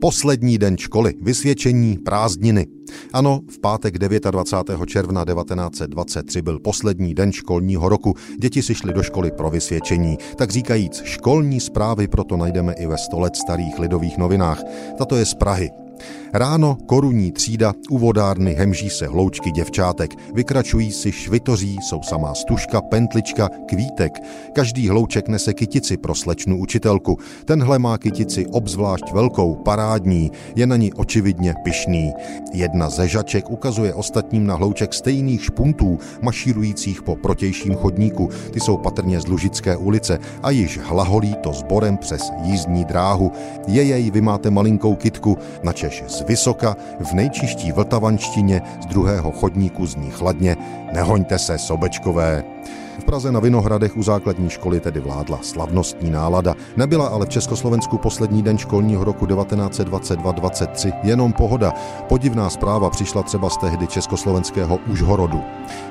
Poslední den školy, vysvědčení, prázdniny. Ano, v pátek 29. června 1923 byl poslední den školního roku. Děti si šly do školy pro vysvědčení. Tak říkajíc, školní zprávy proto najdeme i ve 100 let starých lidových novinách. Tato je z Prahy. Ráno korunní třída, u vodárny hemží se hloučky děvčátek, vykračují si švitoří, jsou samá stužka, pentlička, kvítek. Každý hlouček nese kytici pro slečnu učitelku. Tenhle má kytici obzvlášť velkou, parádní, je na ní očividně pyšný. Jedna ze žaček ukazuje ostatním na hlouček stejných špuntů, mašírujících po protějším chodníku. Ty jsou patrně z Lužické ulice a již hlaholí to sborem přes jízdní dráhu. Je jej, vy máte malinkou kitku, načež z vysoka, v nejčiští vltavanštině, z druhého chodníku zní chladně, nehoňte se, sobečkové. V Praze na Vinohradech u základní školy tedy vládla slavnostní nálada. Nebyla ale v Československu poslední den školního roku 1922-23 jenom pohoda. Podivná zpráva přišla třeba z tehdy československého Užhorodu.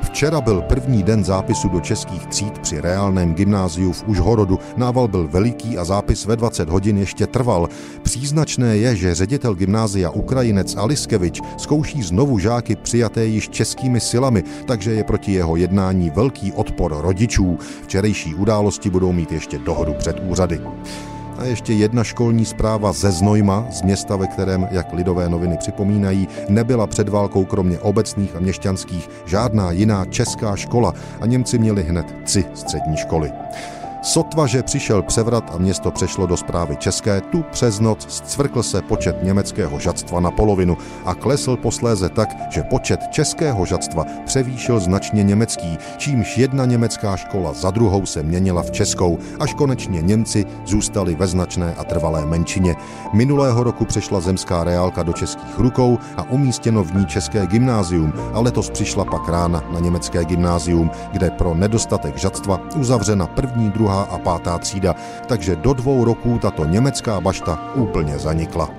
Včera byl první den zápisu do českých tříd při reálném gymnáziu v Užhorodu. Nával byl veliký a zápis ve 20 hodin ještě trval. Příznačné je, že ředitel gymnázia Ukrajinec Aliskevič zkouší znovu žáky přijaté již českými silami, takže je proti jeho jednání velký odpor rodičů. Včerejší události budou mít ještě dohodu před úřady. A ještě jedna školní zpráva ze Znojma, z města, ve kterém, jak lidové noviny připomínají, nebyla před válkou kromě obecných a měšťanských žádná jiná česká škola a Němci měli hned tři střední školy. Sotva, že přišel převrat a město přešlo do zprávy české, tu přes noc zcvrkl se počet německého žadstva na polovinu a klesl posléze tak, že počet českého žadstva převýšil značně německý, čímž jedna německá škola za druhou se měnila v českou, až konečně Němci zůstali ve značné a trvalé menšině. Minulého roku přešla zemská reálka do českých rukou a umístěno v ní české gymnázium a letos přišla pak rána na německé gymnázium, kde pro nedostatek žadstva uzavřena první, druhá druhá a pátá třída, takže do dvou roků tato německá bašta úplně zanikla.